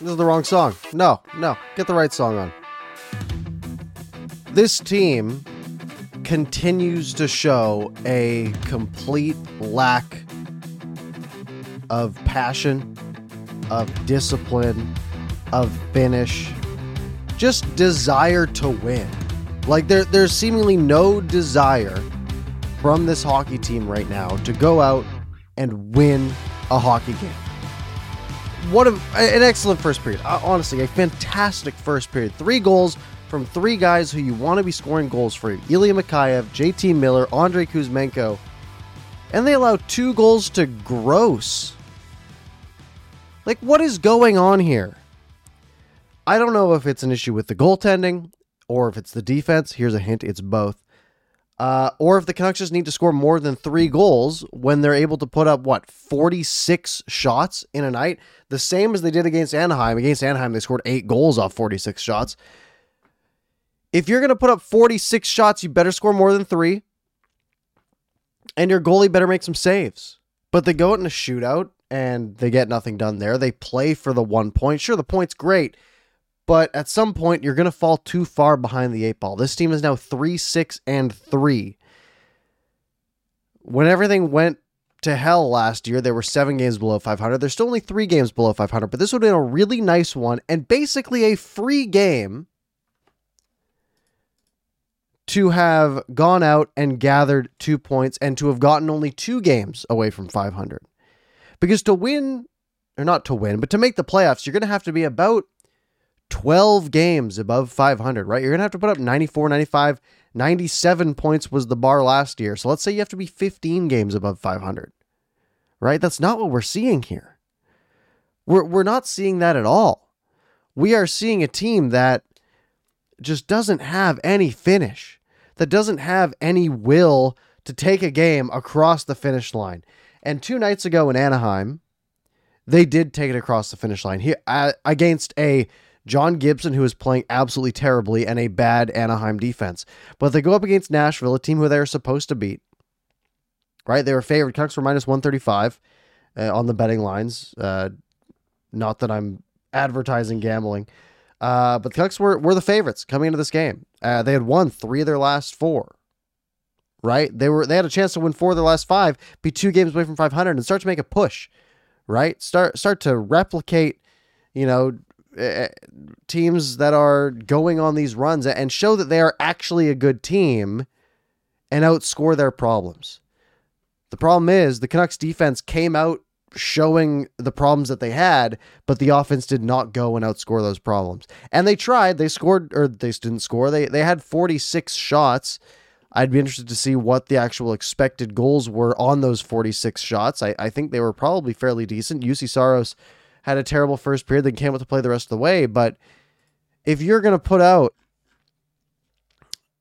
This is the wrong song. No, no. Get the right song on. This team continues to show a complete lack of passion, of discipline, of finish, just desire to win. Like there, there's seemingly no desire from this hockey team right now to go out and win a hockey game. What a, an excellent first period. Uh, honestly, a fantastic first period. Three goals from three guys who you want to be scoring goals for. Ilya Mikheyev, JT Miller, Andrei Kuzmenko. And they allow two goals to Gross. Like, what is going on here? I don't know if it's an issue with the goaltending or if it's the defense. Here's a hint it's both. Uh, or if the Canucks just need to score more than three goals when they're able to put up, what, 46 shots in a night? The same as they did against Anaheim. Against Anaheim, they scored eight goals off 46 shots. If you're going to put up 46 shots, you better score more than three. And your goalie better make some saves. But they go out in a shootout and they get nothing done there. They play for the one point. Sure, the point's great. But at some point, you're going to fall too far behind the eight ball. This team is now 3 6 and 3. When everything went to hell last year, there were seven games below 500. There's still only three games below 500, but this would have been a really nice one and basically a free game to have gone out and gathered two points and to have gotten only two games away from 500. Because to win, or not to win, but to make the playoffs, you're going to have to be about 12 games above 500, right? You're going to have to put up 94, 95, 97 points was the bar last year. So let's say you have to be 15 games above 500, right? That's not what we're seeing here. We're, we're not seeing that at all. We are seeing a team that just doesn't have any finish, that doesn't have any will to take a game across the finish line. And two nights ago in Anaheim, they did take it across the finish line here uh, against a John Gibson, who is playing absolutely terribly, and a bad Anaheim defense. But they go up against Nashville, a team who they're supposed to beat. Right? They were favored. Canucks were minus 135 uh, on the betting lines. Uh, not that I'm advertising gambling. Uh, but the Canucks were, were the favorites coming into this game. Uh, they had won three of their last four. Right? They were they had a chance to win four of their last five, be two games away from 500, and start to make a push. Right? Start start to replicate, you know, Eh, eh, teams that are going on these runs and show that they are actually a good team and outscore their problems. The problem is the Canucks defense came out showing the problems that they had, but the offense did not go and outscore those problems. And they tried, they scored or they didn't score. They they had 46 shots. I'd be interested to see what the actual expected goals were on those 46 shots. I, I think they were probably fairly decent. Juuse Saros had a terrible first period, then came out to play the rest of the way. But if you're going to put out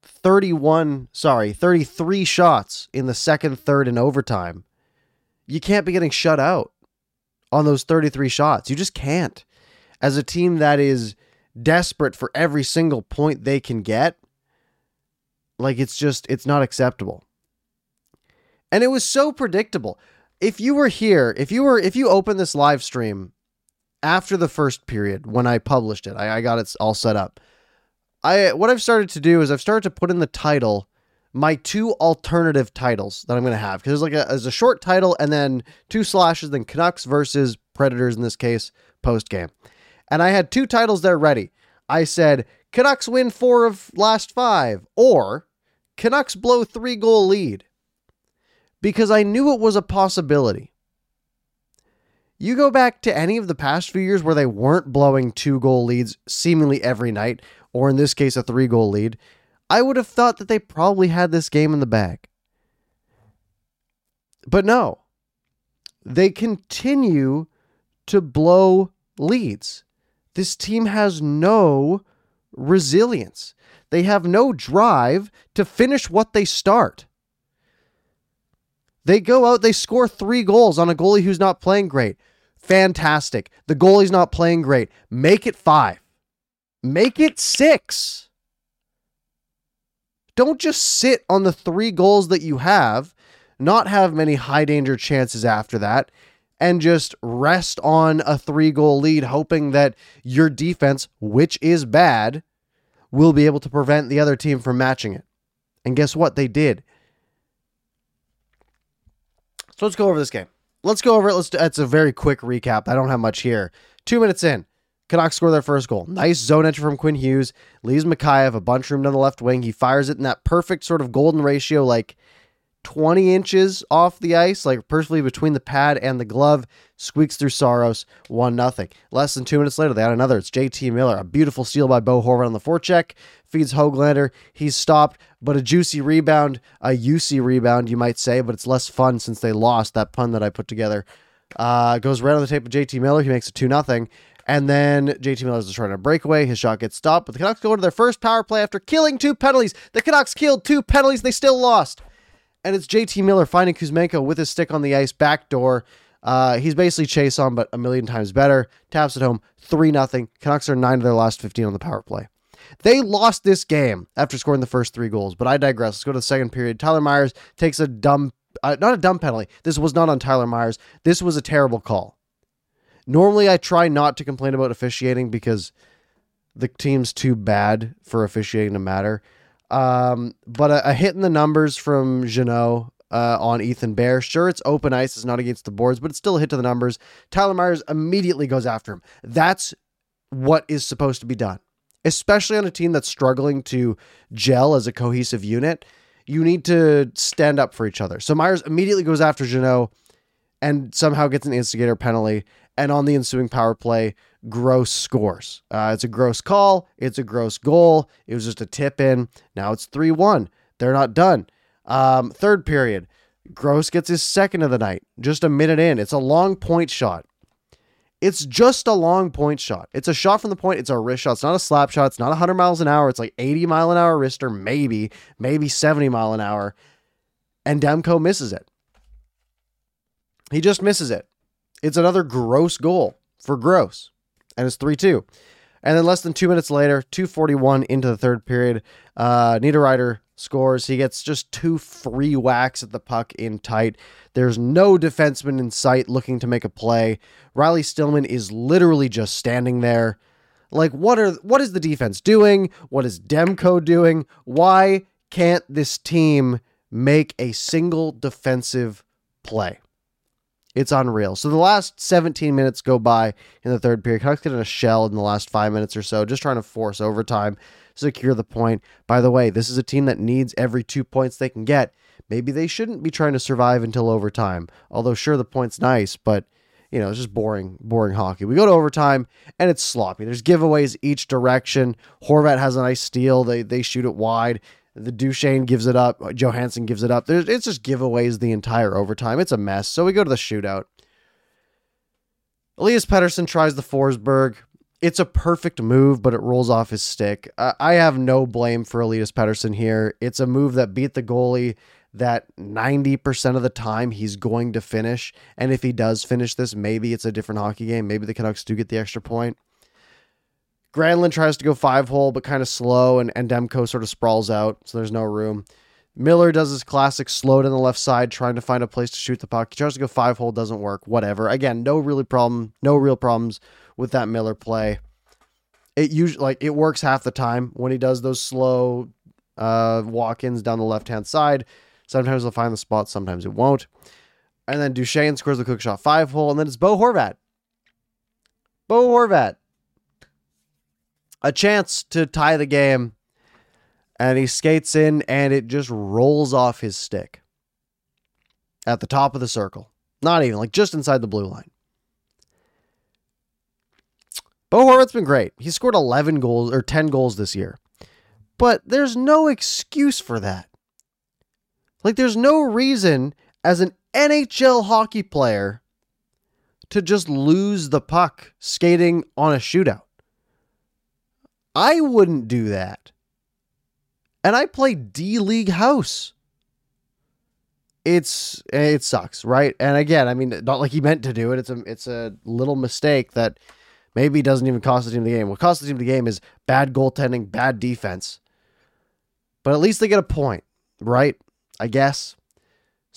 31, sorry, 33 shots in the second, third, and overtime, you can't be getting shut out on those 33 shots. You just can't. As a team that is desperate for every single point they can get, like it's just, it's not acceptable. And it was so predictable. If you were here, if you were, if you open this live stream after the first period when I published it, I, I got it all set up. I what I've started to do is I've started to put in the title my two alternative titles that I'm going to have because there's like a, there's a short title and then two slashes, then Canucks versus Predators in this case post game, and I had two titles there ready. I said Canucks win four of last five or Canucks blow three goal lead because I knew it was a possibility. You go back to any of the past few years where they weren't blowing two goal leads seemingly every night, or in this case, a three goal lead, I would have thought that they probably had this game in the bag. But no, they continue to blow leads. This team has no resilience. They have no drive to finish what they start. They go out, they score three goals on a goalie who's not playing great. Fantastic. The goalie's not playing great. Make it five. Make it six. Don't just sit on the three goals that you have, not have many high danger chances after that, and just rest on a three goal lead, hoping that your defense, which is bad, will be able to prevent the other team from matching it. And guess what? They did. So let's go over this game. Let's go over it. Let's. Do, It's a very quick recap. I don't have much here. Two minutes in, Canucks score their first goal. Nice zone entry from Quinn Hughes. Leaves Mikheyev a bunch room down the left wing. He fires it in that perfect sort of golden ratio, like 20 inches off the ice, like perfectly between the pad and the glove. Squeaks through Saros, 1 nothing. Less than two minutes later, they add another. It's JT Miller. A beautiful steal by Bo Horvat on the forecheck. Feeds Hoglander. He's stopped, but a juicy rebound, a UC rebound, you might say, but it's less fun since they lost that pun that I put together. Uh, goes right on the tape of JT Miller. He makes it 2 nothing. And then JT Miller is trying to breakaway. His shot gets stopped, but the Canucks go to their first power play after killing two penalties. The Canucks killed two penalties. They still lost and it's JT Miller finding Kuzmenko with his stick on the ice, back door. Uh, he's basically Chiasson, but a million times better. Taps it home, 3 0. Canucks are 9 of their last 15 on the power play. They lost this game after scoring the first three goals, but I digress. Let's go to the second period. Tyler Myers takes a dumb, uh, not a dumb penalty. This was not on Tyler Myers. This was a terrible call. Normally, I try not to complain about officiating because the team's too bad for officiating to matter. Um, but a, a, hit in the numbers from Jeannot uh, on Ethan Bear. Sure, it's open ice, it's not against the boards, but it's still a hit to the numbers. Tyler Myers immediately goes after him. That's what is supposed to be done, especially on a team that's struggling to gel as a cohesive unit. You need to stand up for each other. So Myers immediately goes after Jeannot and somehow gets an instigator penalty. And on the ensuing power play, Gross scores. Uh, it's a gross call. It's a gross goal. It was just a tip in. Now it's 3 1. They're not done. Um, third period, Gross gets his second of the night, just a minute in. It's a long point shot. It's just a long point shot. It's a shot from the point. It's a wrist shot. It's not a slap shot. It's not 100 miles an hour. It's like 80 mile an hour wrister, maybe, maybe 70 mile an hour. And Demko misses it. He just misses it. It's another gross goal for Gross and it's 3 2. And then less than two minutes later, 241 into the third period, uh, Niederreiter scores. He gets just two free whacks at the puck in tight. There's no defenseman in sight looking to make a play. Riley Stillman is literally just standing there. Like, what are what is the defense doing? What is Demko doing? Why can't this team make a single defensive play? It's unreal. So the last 17 minutes go by in the third period. Canucks get in a shell in the last five minutes or so, just trying to force overtime, secure the point. By the way, this is a team that needs every two points they can get. Maybe they shouldn't be trying to survive until overtime. Although sure the point's nice, but you know, it's just boring, boring hockey. We go to overtime and it's sloppy. There's giveaways each direction. Horvat has a nice steal. They they shoot it wide. The Duchene gives it up. Johansen gives it up. There's, it's just giveaways the entire overtime. It's a mess. So we go to the shootout. Elias Pettersson tries the Forsberg. It's a perfect move, but it rolls off his stick. Uh, I have no blame for Elias Pettersson here. It's a move that beat the goalie that 90% of the time he's going to finish. And if he does finish this, maybe it's a different hockey game. Maybe the Canucks do get the extra point. Granlund tries to go five hole, but kind of slow, and, and Demko sort of sprawls out, so there's no room. Miller does his classic slow to the left side, trying to find a place to shoot the puck. He tries to go five hole, doesn't work. Whatever. Again, no really problem, no real problems with that Miller play. It usually like it works half the time when he does those slow uh, walk-ins down the left-hand side. Sometimes he'll find the spot, sometimes it won't. And then Duchene scores the quick shot five hole, and then it's Bo Horvat. Bo Horvat a chance to tie the game. And he skates in and it just rolls off his stick at the top of the circle. Not even, like just inside the blue line. Bo Horvat's been great. He scored 11 goals or 10 goals this year. But there's no excuse for that. Like, there's no reason as an NHL hockey player to just lose the puck skating on a shootout. I wouldn't do that. And I play D League House. It's eh, it sucks, right? And again, I mean, not like he meant to do it. It's a it's a little mistake that maybe doesn't even cost the team the game. What costs the team the game is bad goaltending, bad defense. But at least they get a point, right? I guess.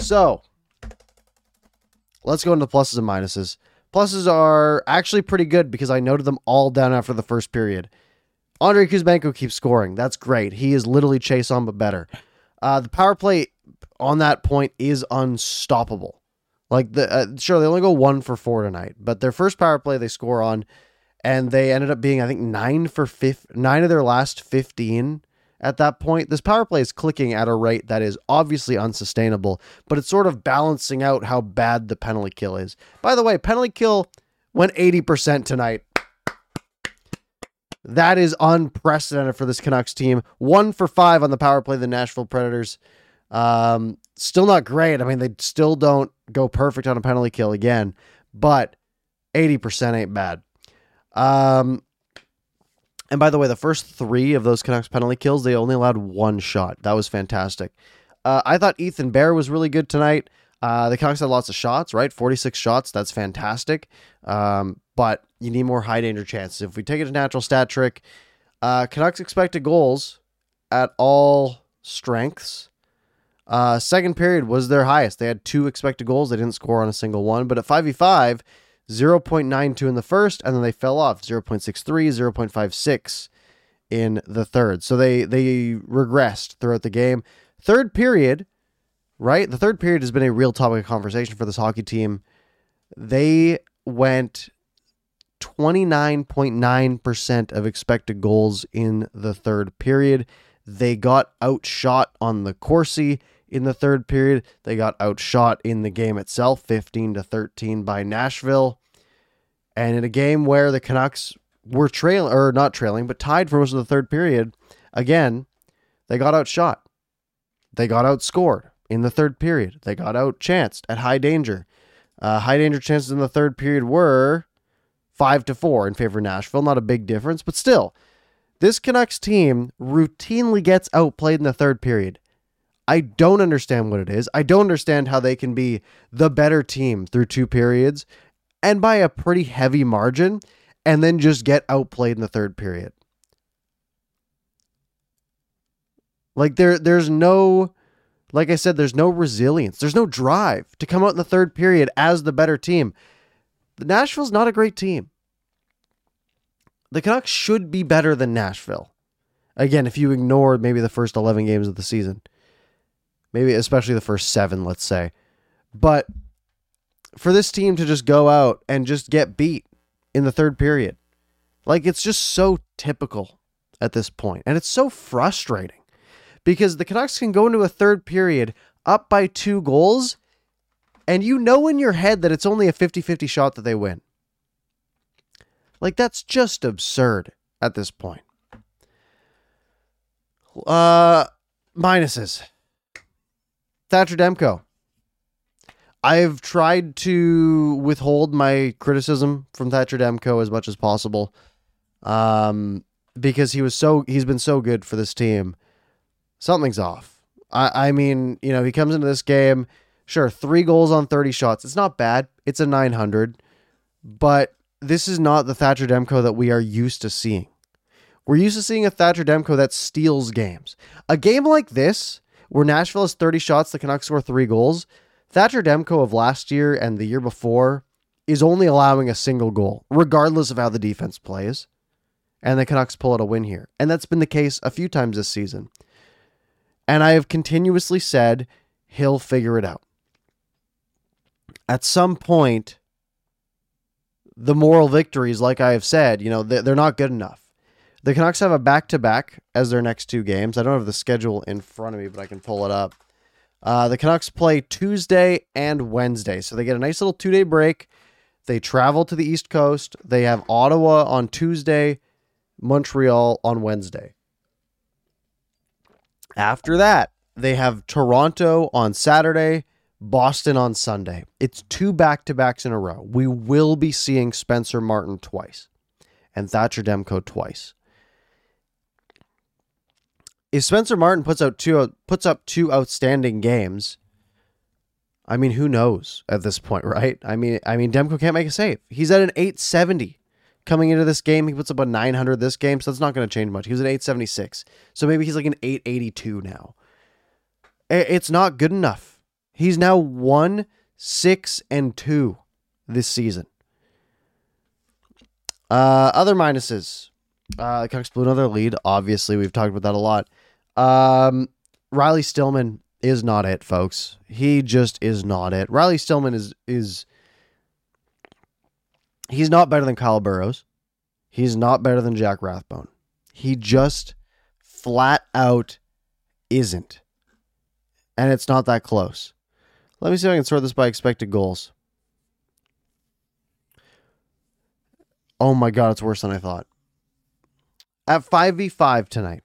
So let's go into the pluses and minuses. Pluses are actually pretty good because I noted them all down after the first period. Andrei Kuzmenko keeps scoring. That's great. He is literally Chiasson, but better. Uh, the power play on that point is unstoppable. Like the uh, sure they only go one for four tonight, but their first power play they score on, and they ended up being I think nine for fifth, nine of their last fifteen at that point. This power play is clicking at a rate that is obviously unsustainable, but it's sort of balancing out how bad the penalty kill is. By the way, penalty kill went 80% tonight. That is unprecedented for this Canucks team. One for five on the power play, the Nashville Predators. Um, still not great. I mean, they still don't go perfect on a penalty kill again, but 80% ain't bad. Um, and by the way, the first three of those Canucks penalty kills, they only allowed one shot. That was fantastic. Uh, I thought Ethan Bear was really good tonight. Uh, the Canucks had lots of shots, right? 46 shots. That's fantastic. Um, but you need more high danger chances. If we take it to natural stat trick, uh, Canucks expected goals at all strengths. Uh, second period was their highest. They had two expected goals. They didn't score on a single one. But at 5v5, 0.92 in the first, and then they fell off 0.63, 0.56 in the third. So they they regressed throughout the game. Third period, right? The third period has been a real topic of conversation for this hockey team. They went 29.9% of expected goals in the third period. They got outshot on the Corsi in the third period. They got outshot in the game itself, 15 to 13 by Nashville. And in a game where the Canucks were trailing, or not trailing, but tied for most of the third period, again, they got outshot. They got outscored in the third period. They got outchanced at high danger. Uh, high danger chances in the third period were five to four in favor of Nashville. Not a big difference, but still, this Canucks team routinely gets outplayed in the third period. I don't understand what it is. I don't understand how they can be the better team through two periods and by a pretty heavy margin and then just get outplayed in the third period. Like there there's no like I said there's no resilience. There's no drive to come out in the third period as the better team. The Nashville's not a great team. The Canucks should be better than Nashville. Again, if you ignore maybe the first 11 games of the season. Maybe especially the first 7, let's say. But for this team to just go out and just get beat in the third period. Like it's just so typical at this point, and it's so frustrating because the Canucks can go into a third period up by two goals, and you know in your head that it's only a 50 50 shot that they win. Like that's just absurd at this point. Uh, minuses. Thatcher Demko. I've tried to withhold my criticism from Thatcher Demko as much as possible, um, because he was so he's been so good for this team. Something's off. I, I mean, you know, he comes into this game, sure, three goals on thirty shots. It's not bad. It's a nine hundred, but this is not the Thatcher Demko that we are used to seeing. We're used to seeing a Thatcher Demko that steals games. A game like this, where Nashville has 30 shots, the Canucks score three goals, Thatcher Demko of last year and the year before is only allowing a single goal, regardless of how the defense plays. And the Canucks pull out a win here. And that's been the case a few times this season. And I have continuously said he'll figure it out. At some point, the moral victories, like I have said, you know, they're not good enough. The Canucks have a back to back as their next two games. I don't have the schedule in front of me, but I can pull it up. Uh, the Canucks play Tuesday and Wednesday, so they get a nice little two day break. They travel to the East Coast. They have Ottawa on Tuesday, Montreal on Wednesday. After that, they have Toronto on Saturday, Boston on Sunday. It's two back to backs in a row. We will be seeing Spencer Martin twice and Thatcher Demko twice if Spencer Martin puts out two puts up two outstanding games, I mean, who knows at this point, right? I mean, I mean, Demko can't make a save. He's at an 870 coming into this game. He puts up a 900 this game, so that's not going to change much. He was an 876, so maybe he's like an 882 now. It's not good enough. He's now one six and two this season. Uh, other minuses. Uh, blew another lead. Obviously, we've talked about that a lot. Um, Riley Stillman is not it, folks. He just is not it. Riley Stillman is is he's not better than Kyle Burroughs. He's not better than Jack Rathbone. He just flat out isn't. And it's not that close. Let me see if I can sort this by expected goals. Oh my god, it's worse than I thought. At 5v5 tonight,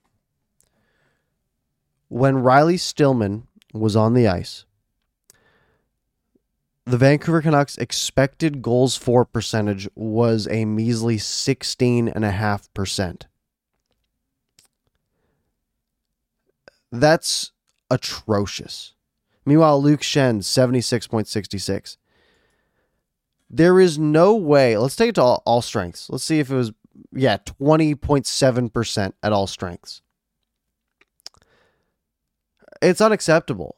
when Riley Stillman was on the ice, the Vancouver Canucks expected goals for percentage was a measly 16.5%. That's atrocious. Meanwhile, Luke Schenn, 76.66. There is no way. Let's take it to all, all strengths. Let's see if it was, yeah, 20.7% at all strengths. It's unacceptable.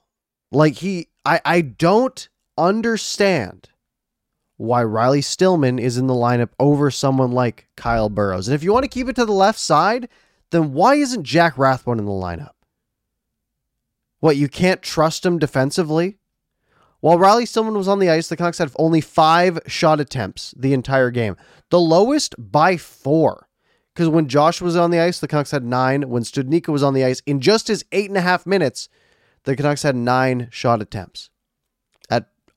Like he, I, I don't understand why Riley Stillman is in the lineup over someone like Kyle Burroughs. And if you want to keep it to the left side, then why isn't Jack Rathbone in the lineup? What, you can't trust him defensively? While Riley Stillman was on the ice, the Canucks had only five shot attempts the entire game. The lowest by four. Because when Josh was on the ice, the Canucks had nine. When Studnicka was on the ice, in just his eight and a half minutes, the Canucks had nine shot attempts at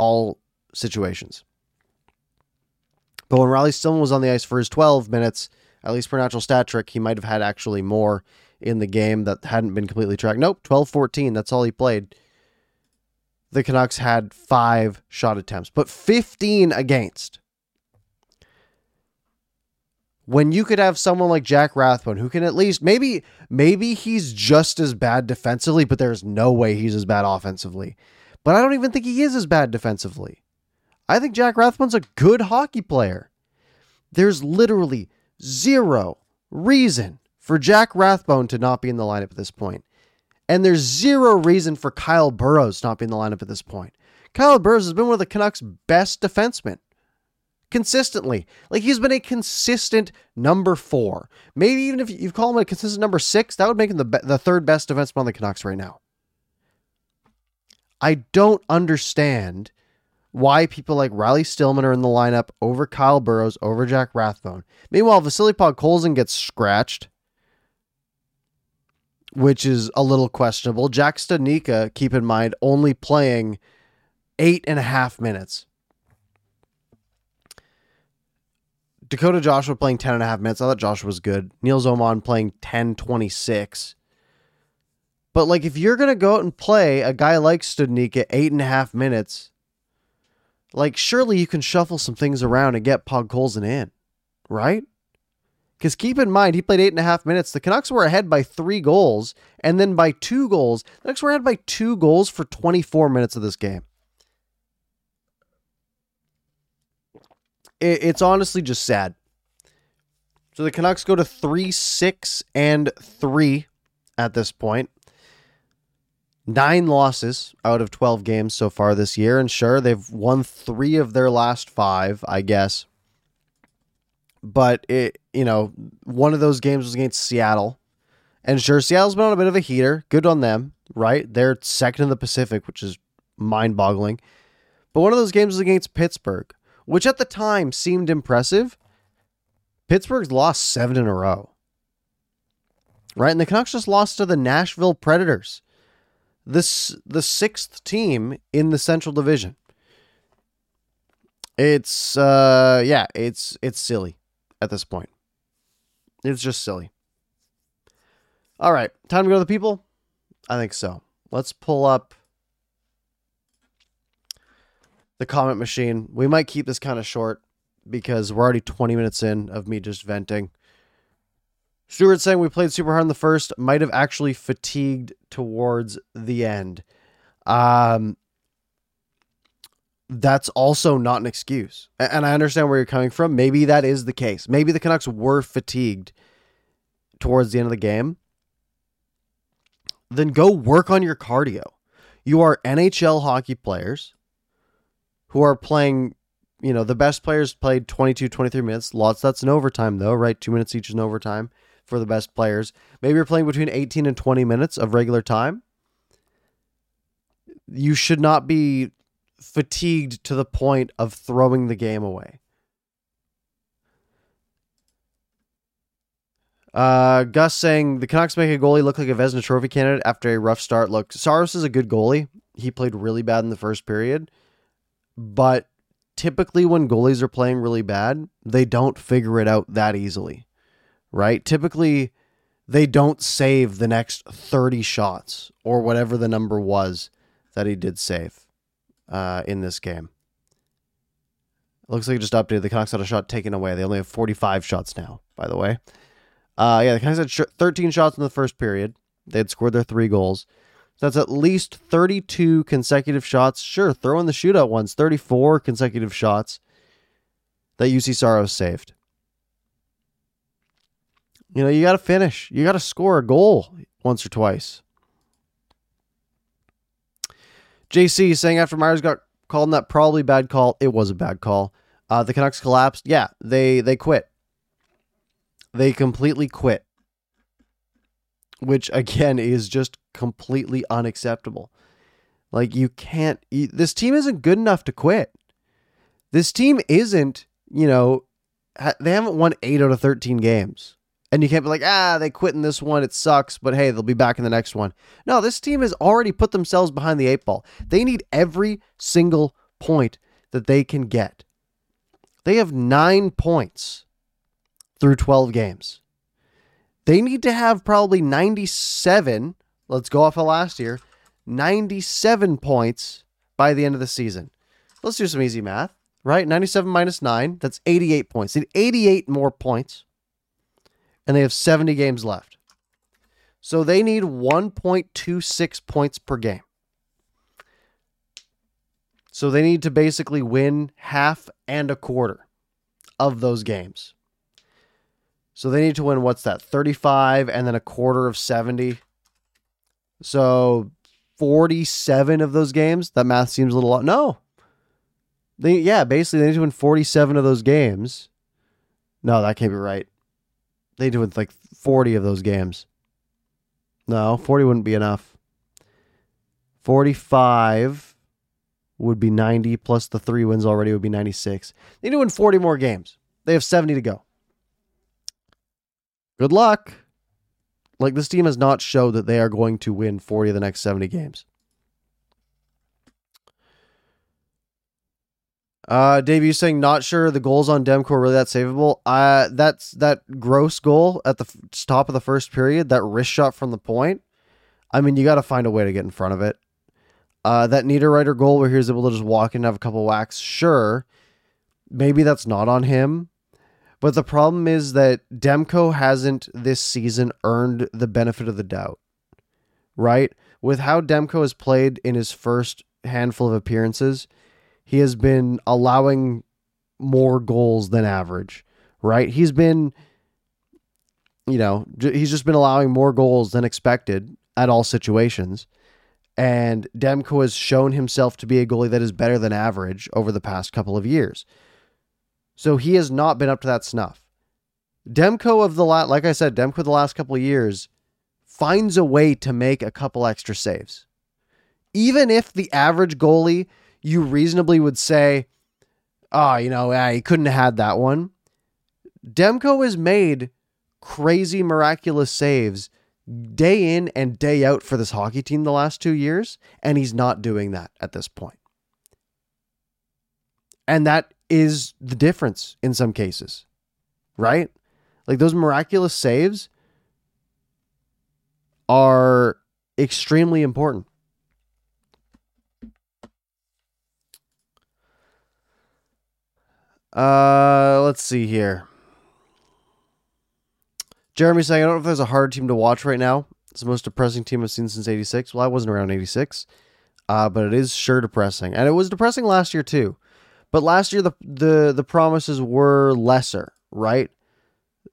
all situations. But when Riley Stillman was on the ice for his 12 minutes, at least per natural stat trick, he might have had actually more in the game that hadn't been completely tracked. Nope, 12 14. That's all he played. The Canucks had five shot attempts, but 15 against. When you could have someone like Jack Rathbone who can at least maybe maybe he's just as bad defensively, but there's no way he's as bad offensively. But I don't even think he is as bad defensively. I think Jack Rathbone's a good hockey player. There's literally zero reason for Jack Rathbone to not be in the lineup at this point. And there's zero reason for Kyle Burroughs not being in the lineup at this point. Kyle Burroughs has been one of the Canucks' best defensemen. Consistently. Like he's been a consistent number four. Maybe even if you call him a consistent number six, that would make him the, be- the third best defenseman on the Canucks right now. I don't understand why people like Riley Stillman are in the lineup over Kyle Burroughs, over Jack Rathbone. Meanwhile, Vasily Podkolzin gets scratched which is a little questionable. Jack Studnicka, keep in mind, only playing eight and a half minutes. Dakota Joshua playing 10 and a half minutes. I thought Joshua was good. Nils Åman playing 10 26. But like if you're gonna go out and play a guy like Studnicka eight and a half minutes, like surely you can shuffle some things around and get Podkolzin in, right? Because keep in mind, he played eight and a half minutes. The Canucks were ahead by three goals, and then by two goals. The Canucks were ahead by two goals for 24 minutes of this game. it's honestly just sad. So the Canucks go to 3 6 and 3 at this point. Nine losses out of 12 games so far this year. And sure, they've won three of their last five, I guess but it you know one of those games was against Seattle, and sure Seattle's been on a bit of a heater. Good on them, right? They're second in the Pacific, which is mind-boggling. But one of those games was against Pittsburgh, which at the time seemed impressive. Pittsburgh's lost seven in a row. Right? And the Canucks just lost to the Nashville Predators. This the sixth team in the Central Division. It's uh yeah, it's it's silly at this point. It's just silly. All right, time to go to the people? I think so. Let's pull up the comment machine. We might keep this kind of short because we're already 20 minutes in of me just venting. Stuart saying we played super hard in the first, might have actually fatigued towards the end. Um, that's also not an excuse. And I understand where you're coming from. Maybe that is the case. Maybe the Canucks were fatigued towards the end of the game. Then go work on your cardio. You are NHL hockey players. who are playing, you know, the best players played 22, 23 minutes. Lots that's in overtime, though, right? Two minutes each in overtime for the best players. Maybe you're playing between 18 and 20 minutes of regular time. You should not be fatigued to the point of throwing the game away. Uh, Gus saying the Canucks make a goalie look like a Vezina Trophy candidate after a rough start. Look, Saros is a good goalie. He played really bad in the first period, but typically when goalies are playing really bad, they don't figure it out that easily, right? Typically, they don't save the next 30 shots or whatever the number was that he did save uh, in this game. looks like it just updated. The Canucks had a shot taken away. They only have 45 shots now, by the way. Uh, yeah, the Canucks had sh- 13 shots in the first period. They had scored their three goals. That's at least 32 consecutive shots. Sure, throw in the shootout ones, 34 consecutive shots that Juuse Saros saved. You know, you got to finish. You got to score a goal once or twice. JC saying after Myers got called in that probably bad call, it was a bad call. Uh, the Canucks collapsed. Yeah, they they quit. They completely quit, which again is just completely unacceptable. Like you can't. This team isn't good enough to quit. This team isn't. You know, they haven't won eight out of thirteen games. And you can't be like, ah, they quit in this one. It sucks, but hey, they'll be back in the next one. No, this team has already put themselves behind the eight ball. They need every single point that they can get. They have nine points through 12 games. They need to have probably 97. Let's go off of last year 97 points by the end of the season. Let's do some easy math, right? 97 minus 9, that's 88 points. They need 88 more points and they have 70 games left. So they need 1.26 points per game. So they need to basically win half and a quarter of those games. So they need to win what's that? 35 and then a quarter of 70. So 47 of those games. That math seems a little. No. They yeah, basically they need to win 47 of those games. No, that can't be right. They do with like 40 of those games. No, 40 wouldn't be enough. 45 would be 90 plus the three wins already would be 96. They need to win 40 more games. They have 70 to go. Good luck. Like this team has not showed that they are going to win 40 of the next 70 games. Uh, Dave, you saying not sure the goals on Demko really that savable? Uh, that's that gross goal at the f- top of the first period, that wrist shot from the point. I mean, you got to find a way to get in front of it. Uh, that Niederreiter goal where he was able to just walk in and have a couple whacks, sure. Maybe that's not on him. But the problem is that Demko hasn't this season earned the benefit of the doubt, right? With how Demko has played in his first handful of appearances, he has been allowing more goals than average, right? He's been, you know, he's just been allowing more goals than expected at all situations. And Demko has shown himself to be a goalie that is better than average over the past couple of years. So he has not been up to that snuff. Demko of the last, like I said, Demko the last couple of years finds a way to make a couple extra saves. Even if the average goalie you reasonably would say, oh, you know, yeah, he couldn't have had that one. Demko has made crazy, miraculous saves day in and day out for this hockey team the last two years, and he's not doing that at this point. And that is the difference in some cases, right? Like those miraculous saves are extremely important. Uh, let's see here. Jeremy saying, I don't know if there's a hard team to watch right now. It's the most depressing team I've seen since 86. Well, I wasn't around 86, uh, but it is sure depressing. And it was depressing last year, too. But last year, the, the, the promises were lesser, right?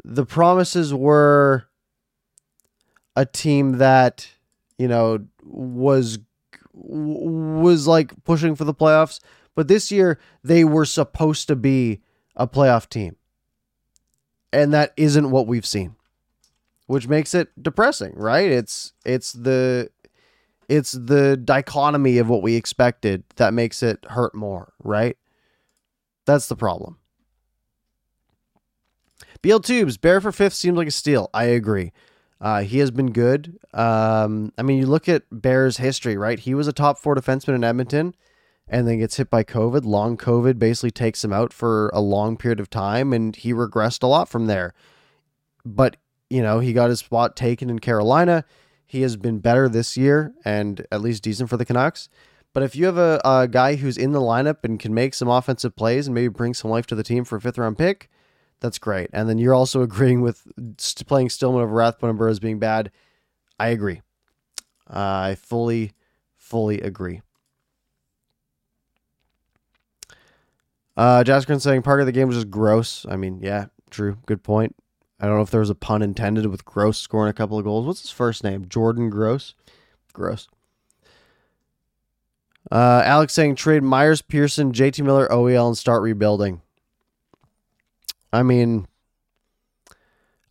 The promises were a team that, you know, was was like pushing for the playoffs, But this year, they were supposed to be a playoff team. And that isn't what we've seen. Which makes it depressing, right? It's it's the it's the dichotomy of what we expected that makes it hurt more, right? That's the problem. BL Tubes, Bear for fifth seems like a steal. I agree. Uh, he has been good. Um, I mean, you look at Bear's history, right? He was a top four defenseman in Edmonton and then gets hit by COVID. Long COVID basically takes him out for a long period of time, and he regressed a lot from there. But, you know, he got his spot taken in Carolina. He has been better this year and at least decent for the Canucks. But if you have a, a guy who's in the lineup and can make some offensive plays and maybe bring some life to the team for a fifth round pick, that's great. And then you're also agreeing with playing Stillman over Rathbone and Burroughs being bad. I agree. Uh, I fully, fully agree. Uh, Jaskrin saying part of the game was just gross. I mean, yeah, true. Good point. I don't know if there was a pun intended with Gross scoring a couple of goals. What's his first name? Jordan Gross. Gross. Uh, Alex saying trade Myers, Pearson, JT Miller, OEL, and start rebuilding. I mean,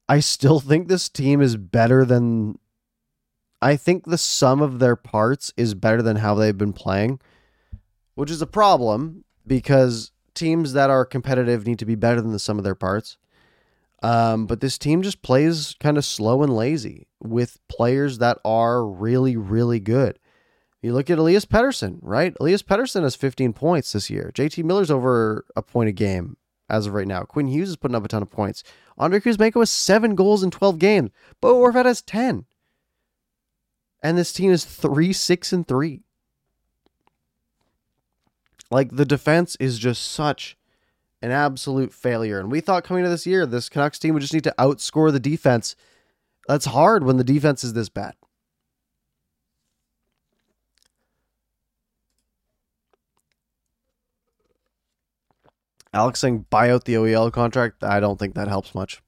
I still think this team is better than. I think the sum of their parts is better than how they've been playing, which is a problem because teams that are competitive need to be better than the sum of their parts. Um, but this team just plays kind of slow and lazy with players that are really, really good. You look at Elias Pettersson, right? Elias Pettersson has 15 points this year. JT Miller's over a point a game as of right now. Quinn Hughes is putting up a ton of points. Andre Kuzmenko has seven goals in 12 games. Bo Horvat has 10. And this team is 3 6 and 3. Like the defense is just such an absolute failure. And we thought coming to this year, this Canucks team would just need to outscore the defense. That's hard when the defense is this bad. Alex saying buy out the OEL contract. I don't think that helps much.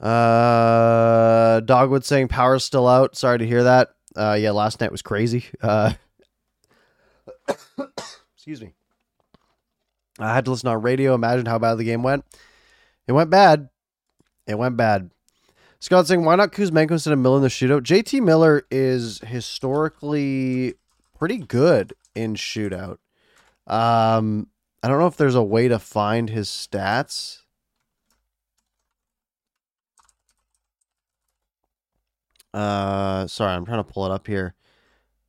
Uh, Dogwood saying power's still out. Sorry to hear that. Uh, yeah, last night was crazy. Uh, excuse me. I had to listen on radio. Imagine how bad the game went. It went bad. It went bad. Scott saying, why not Kuzmenko instead of Miller in the shootout? JT Miller is historically pretty good in shootout. Um, I don't know if there's a way to find his stats. Uh, sorry, I'm trying to pull it up here.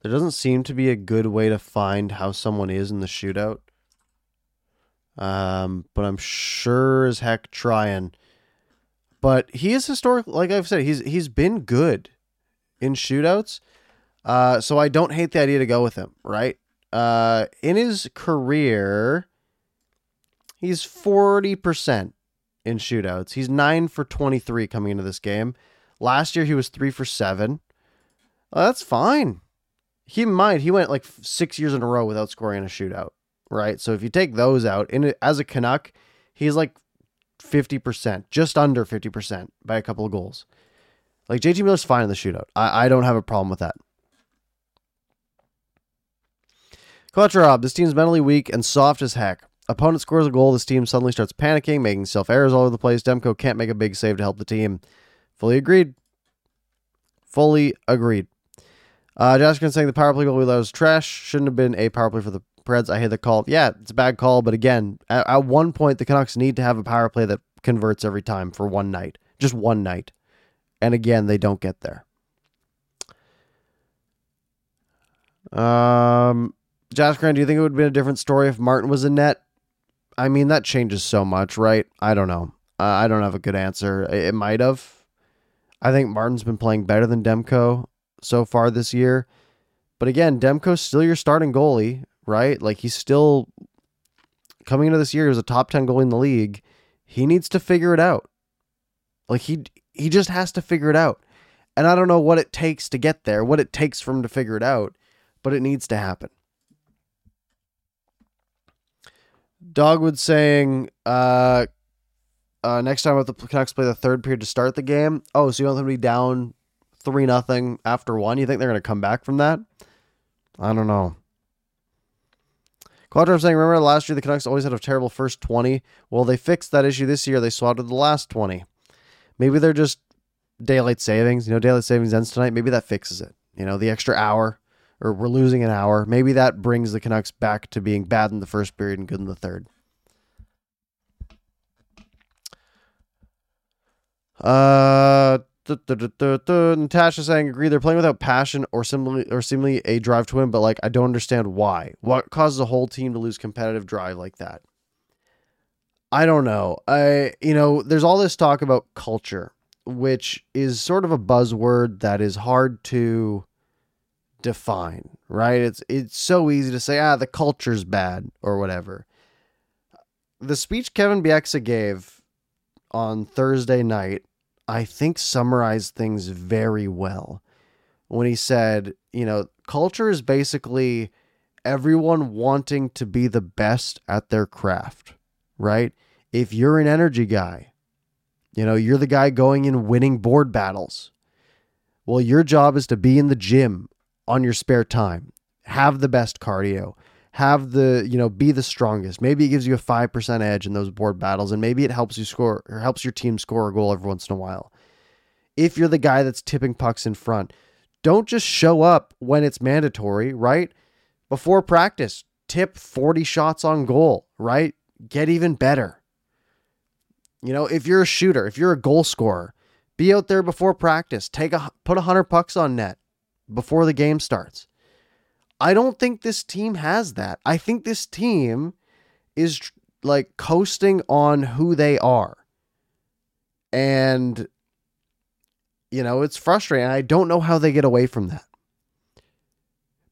There doesn't seem to be a good way to find how someone is in the shootout. Um, but I'm sure as heck trying. But he is historic, like I've said, he's he's been good in shootouts. Uh, so I don't hate the idea to go with him, right? Uh, in his career, he's 40% in shootouts. He's 9 for 23 coming into this game. Last year, he was 3 for 7. Well, that's fine keep in mind he went like six years in a row without scoring a shootout, right? So if you take those out, in as a Canuck, he's like fifty percent, just under fifty percent by a couple of goals. Like JT Miller's fine in the shootout. I, I don't have a problem with that. Kucherov, this team's mentally weak and soft as heck. Opponent scores a goal, this team suddenly starts panicking, making self errors all over the place. Demko can't make a big save to help the team. Fully agreed. Fully agreed. Uh, Jaskin saying the power play goal we was trash. Shouldn't have been a power play for the Preds. I hate the call. Yeah, it's a bad call, but again, at, at one point, the Canucks need to have a power play that converts every time for one night, just one night. And again, they don't get there. Um, Jaskin, do you think it would have been a different story if Martin was in net? I mean, that changes so much, right? I don't know. I don't have a good answer. It might have. I think Martin's been playing better than Demko so far this year. But again, Demko's still your starting goalie, right? Like he's still coming into this year, he was a top 10 goalie in the league. He needs to figure it out. Like he he just has to figure it out. And I don't know what it takes to get there, what it takes for him to figure it out, but it needs to happen. Dogwood saying, uh, uh, next time with the Canucks play the third period to start the game. Oh, so you want them to be down three nothing after one. You think they're going to come back from that? I don't know. Quadro saying, remember last year the Canucks always had a terrible first 20? Well, they fixed that issue this year. They swapped the last 20. Maybe they're just daylight savings. You know, daylight savings ends tonight. Maybe that fixes it. You know, the extra hour, or we're losing an hour. Maybe that brings the Canucks back to being bad in the first period and good in the third. Uh, Natasha saying, agree. They're playing without passion or simply or seemingly a drive to win, but like I don't understand why. What causes a whole team to lose competitive drive like that? I don't know. I you know, there's all this talk about culture, which is sort of a buzzword that is hard to define, right? It's it's so easy to say, ah, the culture's bad or whatever. The speech Kevin Bieksa gave on Thursday night I think summarized things very well when he said, you know, culture is basically everyone wanting to be the best at their craft, right? If you're an energy guy, you know, you're the guy going and winning board battles. Well, your job is to be in the gym on your spare time, have the best cardio, have the, you know, be the strongest. Maybe it gives you a 5% edge in those board battles and maybe it helps you score or helps your team score a goal every once in a while. If you're the guy that's tipping pucks in front, don't just show up when it's mandatory, right? Before practice, tip 40 shots on goal, right? Get even better. You know, if you're a shooter, if you're a goal scorer, be out there before practice. Take a put 100 pucks on net before the game starts. I don't think this team has that. I think this team is like coasting on who they are. And, you know, it's frustrating. I don't know how they get away from that.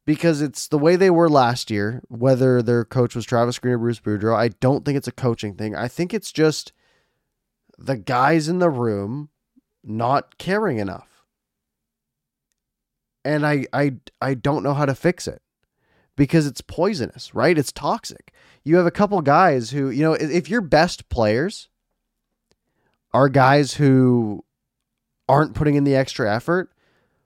Because it's the way they were last year, whether their coach was Travis Green or Bruce Boudreau. I don't think it's a coaching thing. I think it's just the guys in the room not caring enough and I I I don't know how to fix it because it's poisonous, right? It's toxic. You have a couple guys who, you know, if your best players are guys who aren't putting in the extra effort,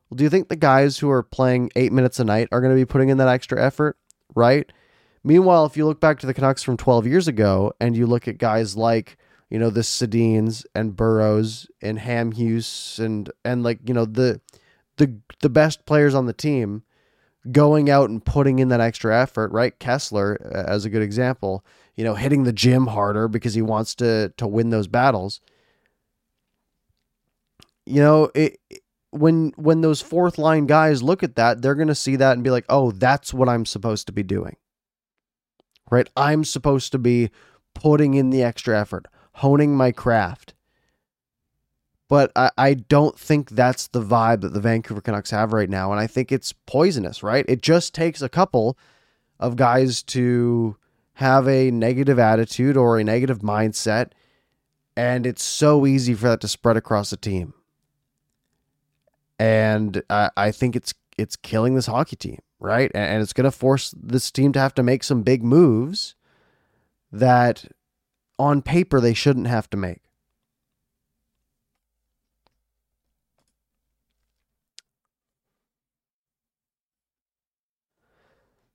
well, do you think the guys who are playing 8 minutes a night are going to be putting in that extra effort, right? Meanwhile, if you look back to the Canucks from 12 years ago and you look at guys like you know the Sedins and Burrows and Hamhuis and and like you know the the the best players on the team going out and putting in that extra effort, right? Kesler uh, as a good example, you know, hitting the gym harder because he wants to to win those battles. You know, it when when those fourth line guys look at that, they're going to see that and be like, "Oh, that's what I'm supposed to be doing." Right? I'm supposed to be putting in the extra effort, honing my craft but I, I don't think that's the vibe that the Vancouver Canucks have right now. And I think it's poisonous, right? It just takes a couple of guys to have a negative attitude or a negative mindset. And it's so easy for that to spread across the team. And I, I think it's it's killing this hockey team, right? And, and it's going to force this team to have to make some big moves that on paper they shouldn't have to make.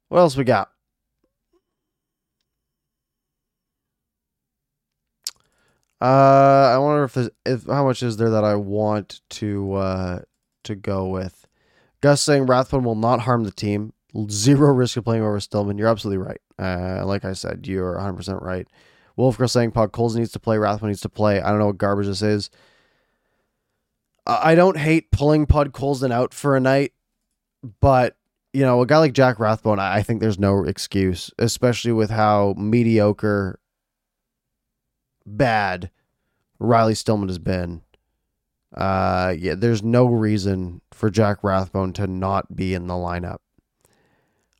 What else we got? Uh, I wonder if if how much is there that I want to uh to go with. Gus saying Rathbone will not harm the team. Zero risk of playing over Stillman. You're absolutely right. Uh, like I said, you're 100 percent right. Wolfgirl saying Podkolzin needs to play. Rathbone needs to play. I don't know what garbage this is. I don't hate pulling Podkolzin out for a night, but you know, a guy like Jack Rathbone, I think there's no excuse, especially with how mediocre, bad Riley Stillman has been. Uh, yeah, there's no reason for Jack Rathbone to not be in the lineup.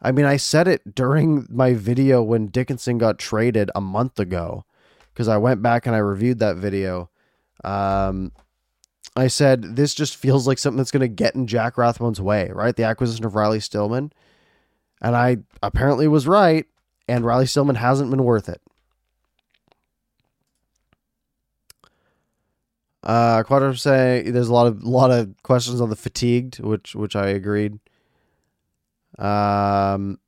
I mean, I said it during my video when Dickinson got traded a month ago because I went back and I reviewed that video. Um, I said, this just feels like something that's going to get in Jack Rathbone's way, right? The acquisition of Riley Stillman. And I apparently was right, and Riley Stillman hasn't been worth it. Uh, Quadro say there's a lot of lot of questions on the fatigued, which which I agreed. Um,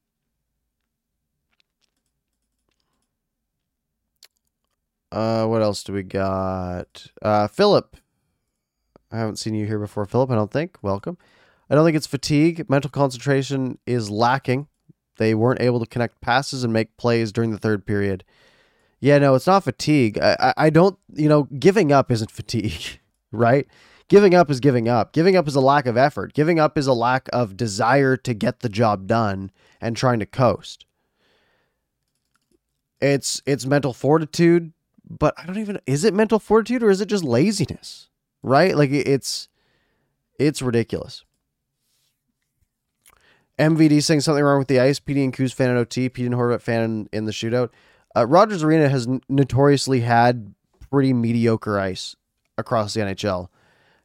uh, what else do we got? Uh, Philip I haven't seen you here before, Philip. I don't think. Welcome. I don't think it's fatigue. Mental concentration is lacking. They weren't able to connect passes and make plays during the third period. Yeah, no, it's not fatigue. I, I, don't, you know, giving up isn't fatigue, right? Giving up is giving up. Giving up is a lack of effort. Giving up is a lack of desire to get the job done and trying to coast. It's it's mental fortitude, but I don't even is it mental fortitude or is it just laziness? Right? Like it's it's ridiculous. MVD saying something wrong with the ice. PD and Coos fan in OT. PD and Horvat fan in, in the shootout. Uh, Rogers Arena has n- notoriously had pretty mediocre ice across the NHL.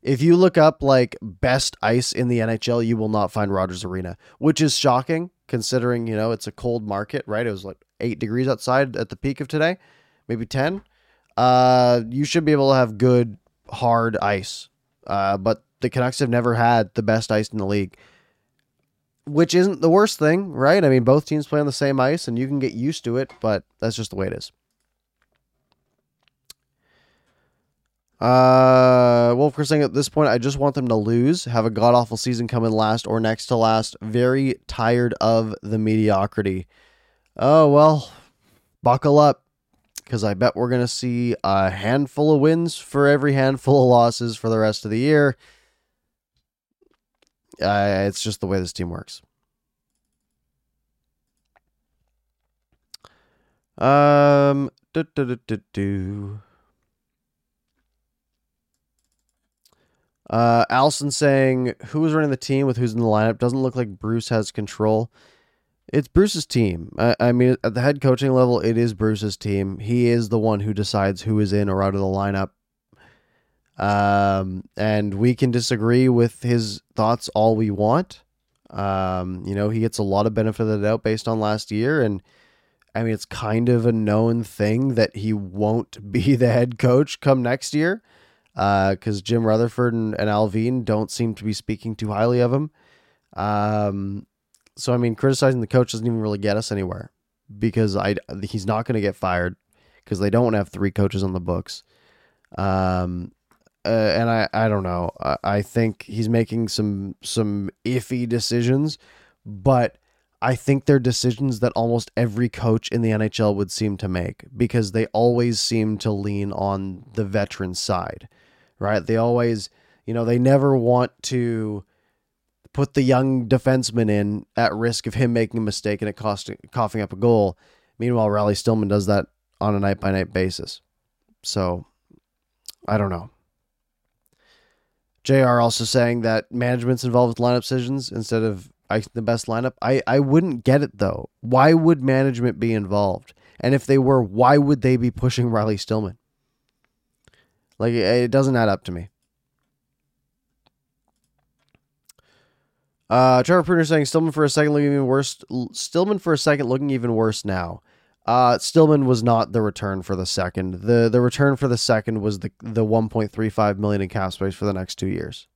If you look up like best ice in the NHL, you will not find Rogers Arena, which is shocking considering, you know, it's a cold market, right? It was like eight degrees outside at the peak of today, maybe 10. Uh, you should be able to have good, hard ice. Uh, but the Canucks have never had the best ice in the league, which isn't the worst thing, right? I mean, both teams play on the same ice and you can get used to it, but that's just the way it is. Uh, Wolf saying at this point, I just want them to lose, have a god awful season come in last or next to last. Very tired of the mediocrity. Oh, well, buckle up because I bet we're going to see a handful of wins for every handful of losses for the rest of the year. Uh, it's just the way this team works. Um, do, do, do, do. Uh, Allison saying, "Who is running the team with who's in the lineup? Doesn't look like Bruce has control." It's Bruce's team. I, I, mean, at the head coaching level, it is Bruce's team. He is the one who decides who is in or out of the lineup. Um, and we can disagree with his thoughts all we want. Um, you know, he gets a lot of benefit of the doubt based on last year, and I mean, it's kind of a known thing that he won't be the head coach come next year Uh, because uh, Jim Rutherford and, and Allvin don't seem to be speaking too highly of him. Um, so I mean, criticizing the coach doesn't even really get us anywhere because I he's not going to get fired because they don't have three coaches on the books. Um, uh, and I I don't know. I, I think he's making some some iffy decisions, but I think they're decisions that almost every coach in the NHL would seem to make because they always seem to lean on the veteran side right? They always, you know, they never want to put the young defenseman in at risk of him making a mistake and it costing coughing up a goal. Meanwhile, Riley Stillman does that on a night by night basis. So I don't know. JR also saying that management's involved with lineup decisions instead of the best lineup. I, I wouldn't get it though. Why would management be involved? And if they were, why would they be pushing Riley Stillman? Like it doesn't add up to me. Uh, Trevor Pruner saying Stillman for a second looking even worse. Stillman for a second looking even worse now. Uh, Stillman was not the return for the second. the The return for the second was the the 1.35 million in cap space for the next two years,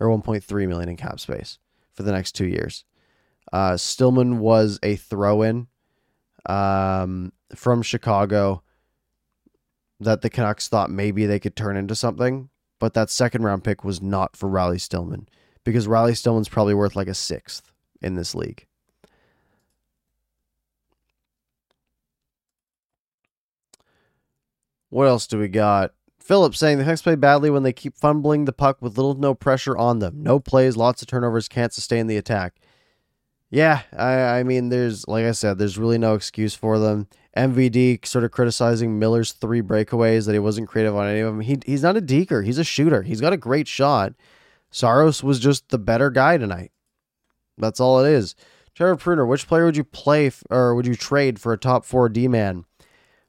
or 1.3 million in cap space for the next two years. Uh, Stillman was a throw in um, from Chicago that the Canucks thought maybe they could turn into something, but that second round pick was not for Riley Stillman because Riley Stillman's probably worth like a sixth in this league. What else do we got? Phillips saying the Canucks play badly when they keep fumbling the puck with little to no pressure on them. No plays, lots of turnovers, can't sustain the attack. Yeah, I, I mean, there's, like I said, there's really no excuse for them. MVD sort of criticizing Miller's three breakaways that he wasn't creative on any of them. He, he's not a deeker, He's a shooter. He's got a great shot. Saros was just the better guy tonight. That's all it is. Trevor Pruner, which player would you play f- or would you trade for a top four D man?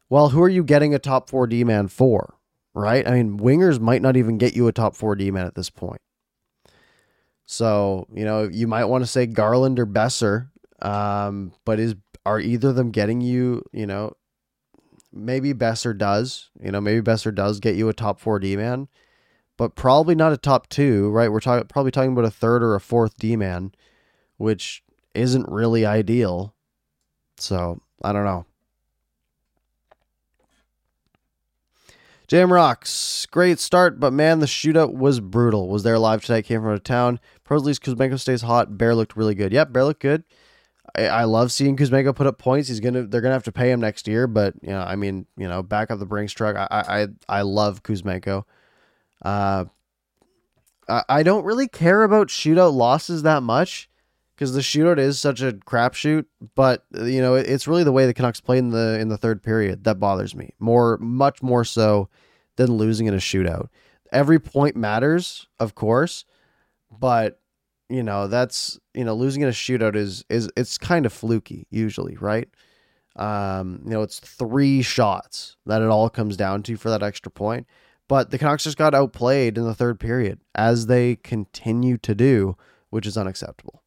Well, who are you getting a top four D man for? Right? I mean, wingers might not even get you a top four D man at this point. So, you know, you might want to say Garland or Boeser, um, but is are either of them getting you, you know, maybe Boeser does, you know, maybe Boeser does get you a top 4 D man, but probably not a top 2, right? We're talking probably talking about a third or a fourth D man, which isn't really ideal. So, I don't know. Jam Rocks, great start, but man, the shootout was brutal. Was there live tonight? Came from out of town. Least Kuzmenko stays hot. Bear looked really good. Yep, Bear looked good. I, I love seeing Kuzmenko put up points. He's gonna they're gonna have to pay him next year, but you know, I mean, you know, back up the Brinks truck. I I I love Kuzmenko. Uh, I don't really care about shootout losses that much because the shootout is such a crapshoot. But you know, it's really the way the Canucks play in the in the third period that bothers me more, much more so than losing in a shootout. Every point matters, of course, but you know that's you know losing in a shootout is is it's kind of fluky usually right um you know it's three shots that it all comes down to for that extra point but the Canucks just got outplayed in the third period as they continue to do which is unacceptable.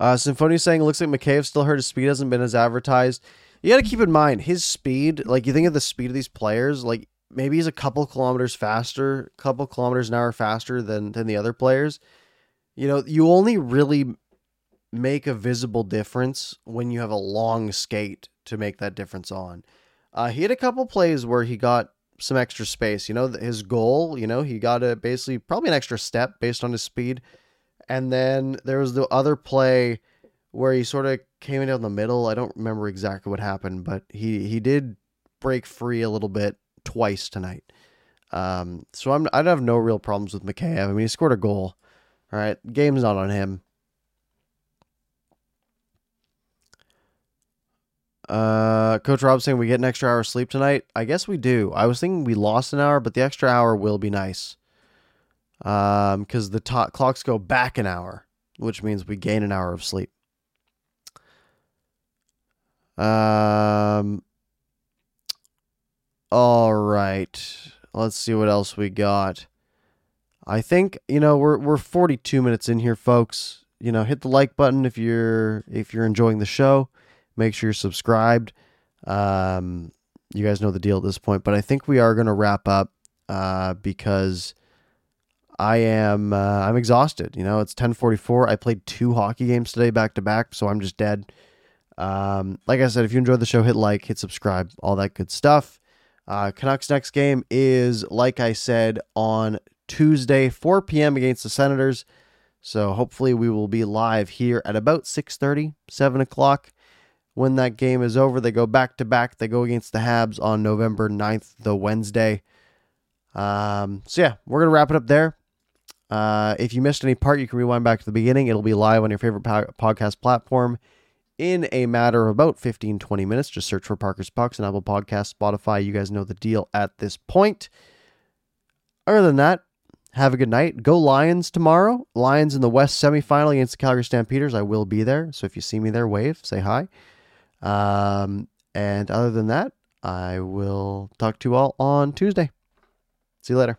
Uh Symphony saying it looks like Mikheyev still hurt. His speed hasn't been as advertised. You got to keep in mind his speed like you think of the speed of these players like maybe he's a couple kilometers faster, couple kilometers an hour faster than than the other players. You know, you only really make a visible difference when you have a long skate to make that difference on. Uh, he had a couple plays where he got some extra space. You know, his goal, you know, he got a basically probably an extra step based on his speed. And then there was the other play where he sort of came in down the middle. I don't remember exactly what happened, but he he did break free a little bit twice tonight. Um, so I'm I have no real problems with Mikheyev. I mean, he scored a goal. All right, game's not on him. Uh, Coach Rob saying we get an extra hour of sleep tonight. I guess we do. I was thinking we lost an hour, but the extra hour will be nice. Um, because the to- clocks go back an hour, which means we gain an hour of sleep. Um, all right. Let's see what else we got. I think, you know, we're we're 42 minutes in here, folks. You know, hit the like button if you're if you're enjoying the show. Make sure you're subscribed. Um, you guys know the deal at this point, but I think we are going to wrap up uh, because I am uh, I'm exhausted. You know, it's 10:44. I played two hockey games today back to back, so I'm just dead. Um, like I said, if you enjoyed the show, hit like, hit subscribe, all that good stuff. Uh, Canucks next game is, like I said, on Tuesday, 4 p.m. against the Senators. So hopefully we will be live here at about 6:30, 7 o'clock. When that game is over, they go back to back. They go against the Habs on November 9th, the Wednesday. Um, so yeah, we're gonna wrap it up there. Uh, if you missed any part, you can rewind back to the beginning. It'll be live on your favorite po- podcast platform in a matter of about 15, 20 minutes. Just search for Parker's Pucks and Apple Podcasts, Spotify. You guys know the deal at this point. Other than that, have a good night. Go Lions tomorrow. Lions in the West semifinal against the Calgary Stampeders. I will be there. So if you see me there, wave, say hi. Um, and other than that, I will talk to you all on Tuesday. See you later.